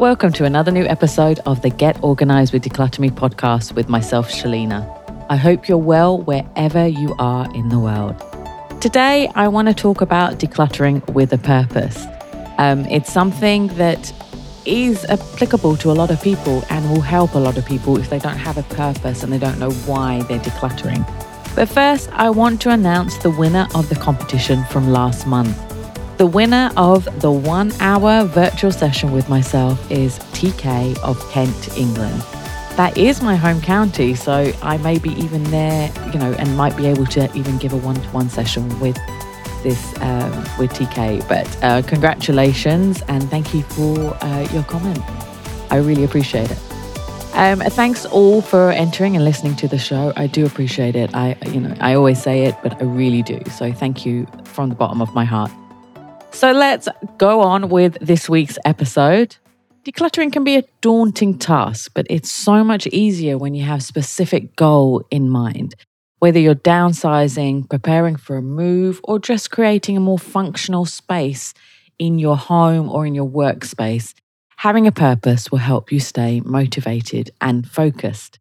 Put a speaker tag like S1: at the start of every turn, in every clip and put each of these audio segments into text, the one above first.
S1: Welcome to another new episode of the Get Organized with Decluttr Me podcast with myself, Shelina. I hope you're well wherever you are in the world. Today, I want to talk about decluttering with a purpose. Um, it's something that is applicable to a lot of people and will help a lot of people if they don't have a purpose and they don't know why they're decluttering. But first, I want to announce the winner of the competition from last month. The winner of the one hour virtual session with myself is TK of Kent, England. That is my home county, so I may be even there, you know, and might be able to even give a one to one session with this um, with TK. But uh, congratulations and thank you for uh, your comment. I really appreciate it. Um, thanks all for entering and listening to the show. I do appreciate it. I, you know, I always say it, but I really do. So thank you from the bottom of my heart. So let's go on with this week's episode. Decluttering can be a daunting task, but it's so much easier when you have a specific goal in mind. Whether you're downsizing, preparing for a move, or just creating a more functional space in your home or in your workspace, having a purpose will help you stay motivated and focused.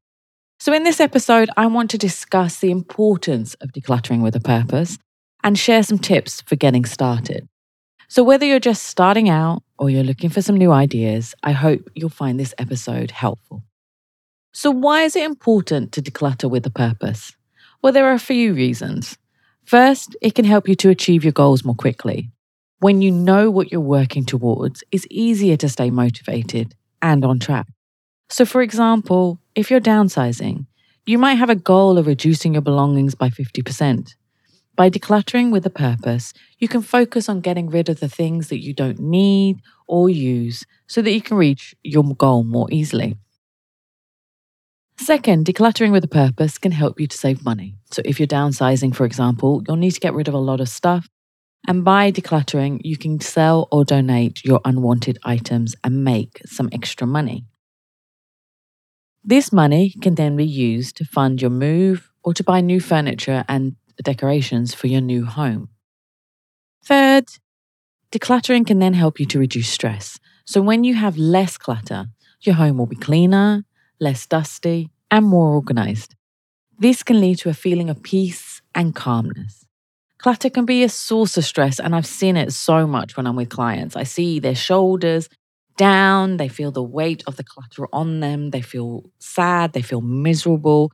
S1: So, in this episode, I want to discuss the importance of decluttering with a purpose and share some tips for getting started. So, whether you're just starting out or you're looking for some new ideas, I hope you'll find this episode helpful. So, why is it important to declutter with a purpose? Well, there are a few reasons. First, it can help you to achieve your goals more quickly. When you know what you're working towards, it's easier to stay motivated and on track. So, for example, if you're downsizing, you might have a goal of reducing your belongings by 50%. By decluttering with a purpose, you can focus on getting rid of the things that you don't need or use so that you can reach your goal more easily. Second, decluttering with a purpose can help you to save money. So, if you're downsizing, for example, you'll need to get rid of a lot of stuff. And by decluttering, you can sell or donate your unwanted items and make some extra money. This money can then be used to fund your move or to buy new furniture and decorations for your new home. Third, decluttering can then help you to reduce stress. So when you have less clutter, your home will be cleaner, less dusty, and more organized. This can lead to a feeling of peace and calmness. Clutter can be a source of stress, and I've seen it so much when I'm with clients. I see their shoulders down, they feel the weight of the clutter on them, they feel sad, they feel miserable.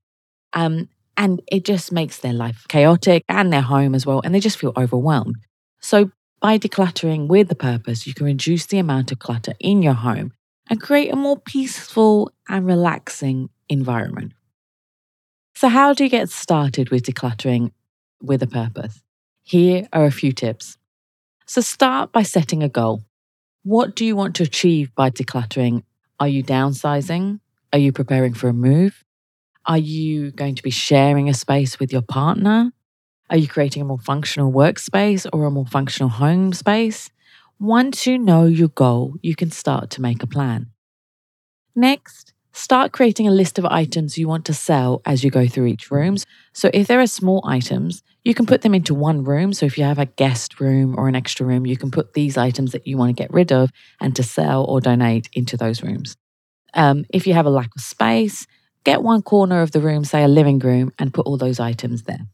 S1: Um, and it just makes their life chaotic and their home as well. And they just feel overwhelmed. So, by decluttering with the purpose, you can reduce the amount of clutter in your home and create a more peaceful and relaxing environment. So, how do you get started with decluttering with a purpose? Here are a few tips. So, start by setting a goal. What do you want to achieve by decluttering? Are you downsizing? Are you preparing for a move? Are you going to be sharing a space with your partner? Are you creating a more functional workspace or a more functional home space? Once you know your goal, you can start to make a plan. Next, start creating a list of items you want to sell as you go through each room. So if there are small items, you can put them into one room. So if you have a guest room or an extra room, you can put these items that you want to get rid of and to sell or donate into those rooms. Um, if you have a lack of space, Get one corner of the room, say a living room, and put all those items there.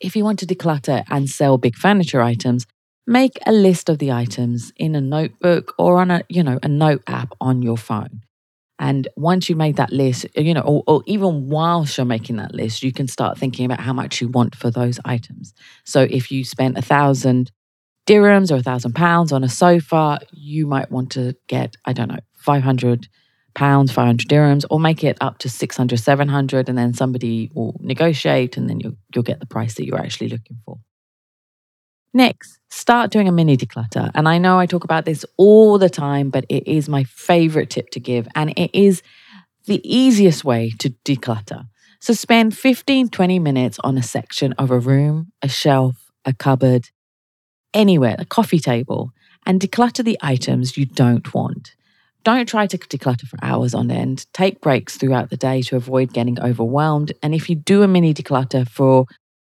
S1: If you want to declutter and sell big furniture items, make a list of the items in a notebook or on a, you know, a note app on your phone. And once you make that list, you know, or, or, even whilst you're making that list, you can start thinking about how much you want for those items. So if you spent a thousand dirhams or a thousand pounds on a sofa, you might want to get, I don't know, 500 pounds, 500 dirhams, or make it up to 600, 700, and then somebody will negotiate and then you'll, you'll get the price that you're actually looking for. Next, start doing a mini declutter. And I know I talk about this all the time, but it is my favorite tip to give. And it is the easiest way to declutter. So spend 15, 20 minutes on a section of a room, a shelf, a cupboard, anywhere, a coffee table, and declutter the items you don't want. Don't try to declutter for hours on end. Take breaks throughout the day to avoid getting overwhelmed. And if you do a mini declutter for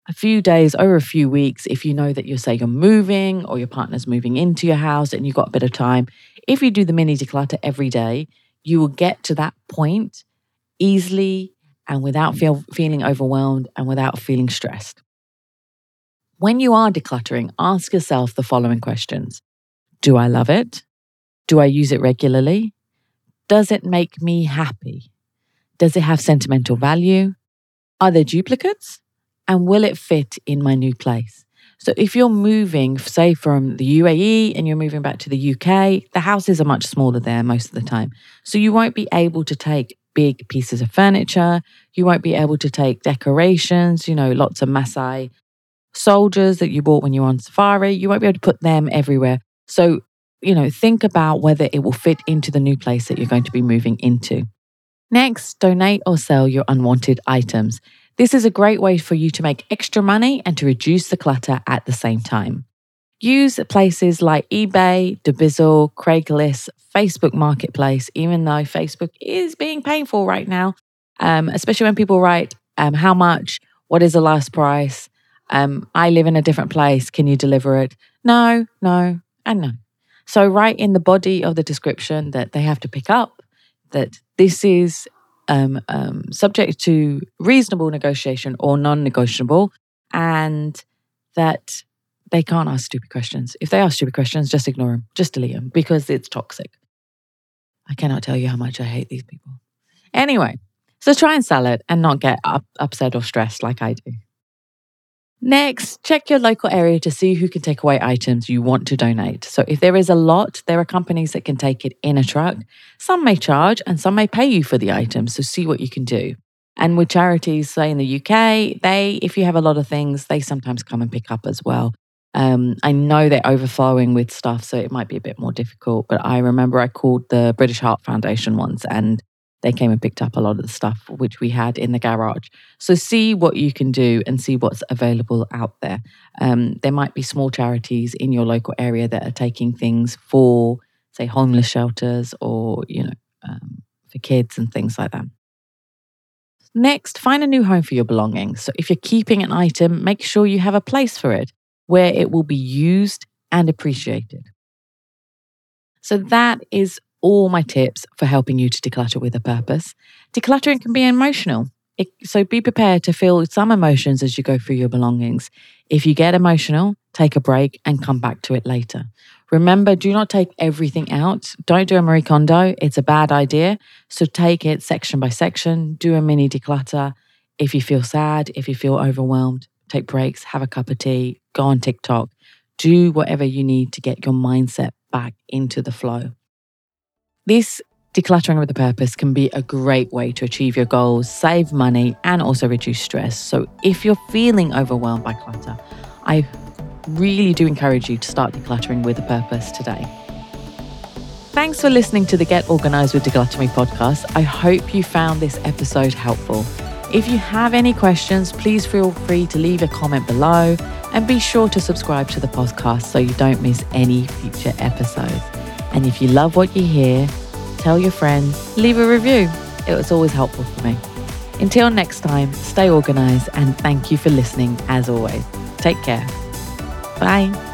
S1: a few days, over a few weeks, if you know that you're, say you're moving or your partner's moving into your house and you've got a bit of time, if you do the mini declutter every day, you will get to that point easily and without feel, feeling overwhelmed and without feeling stressed. When you are decluttering, ask yourself the following questions Do I love it? Do I use it regularly? Does it make me happy? Does it have sentimental value? Are there duplicates? And will it fit in my new place? So, if you're moving, say from the UAE and you're moving back to the UK, the houses are much smaller there most of the time. So, you won't be able to take big pieces of furniture. You won't be able to take decorations, you know, lots of Masai soldiers that you bought when you were on safari. You won't be able to put them everywhere. So, you know, think about whether it will fit into the new place that you're going to be moving into. Next, donate or sell your unwanted items. This is a great way for you to make extra money and to reduce the clutter at the same time. Use places like eBay, Dubizzle, Craigslist, Facebook Marketplace, even though Facebook is being painful right now, um, especially when people write um, how much, what is the last price, um, I live in a different place, can you deliver it? No, no, and no. So, write in the body of the description that they have to pick up, that this is um, um, subject to reasonable negotiation or non negotiable, and that they can't ask stupid questions. If they ask stupid questions, just ignore them, just delete them because it's toxic. I cannot tell you how much I hate these people. Anyway, so try and sell it and not get up, upset or stressed like I do. Next, check your local area to see who can take away items you want to donate. So, if there is a lot, there are companies that can take it in a truck. Some may charge and some may pay you for the items. So, see what you can do. And with charities, say in the UK, they, if you have a lot of things, they sometimes come and pick up as well. Um, I know they're overflowing with stuff, so it might be a bit more difficult. But I remember I called the British Heart Foundation once and they came and picked up a lot of the stuff which we had in the garage. So see what you can do and see what's available out there. Um, there might be small charities in your local area that are taking things for, say, homeless shelters or you know um, for kids and things like that. Next, find a new home for your belongings. So if you're keeping an item, make sure you have a place for it where it will be used and appreciated. So that is all my tips for helping you to declutter with a purpose. Decluttering can be emotional. It, so be prepared to feel some emotions as you go through your belongings. If you get emotional, take a break and come back to it later. Remember, do not take everything out. Don't do a Marie Kondo. It's a bad idea. So take it section by section, do a mini declutter. If you feel sad, if you feel overwhelmed, take breaks, have a cup of tea, go on TikTok, do whatever you need to get your mindset back into the flow. This decluttering with a purpose can be a great way to achieve your goals, save money, and also reduce stress. So, if you're feeling overwhelmed by clutter, I really do encourage you to start decluttering with a purpose today. Thanks for listening to the Get Organized with Decluttr Me podcast. I hope you found this episode helpful. If you have any questions, please feel free to leave a comment below and be sure to subscribe to the podcast so you don't miss any future episodes. And if you love what you hear, tell your friends, leave a review. It was always helpful for me. Until next time, stay organized and thank you for listening as always. Take care. Bye.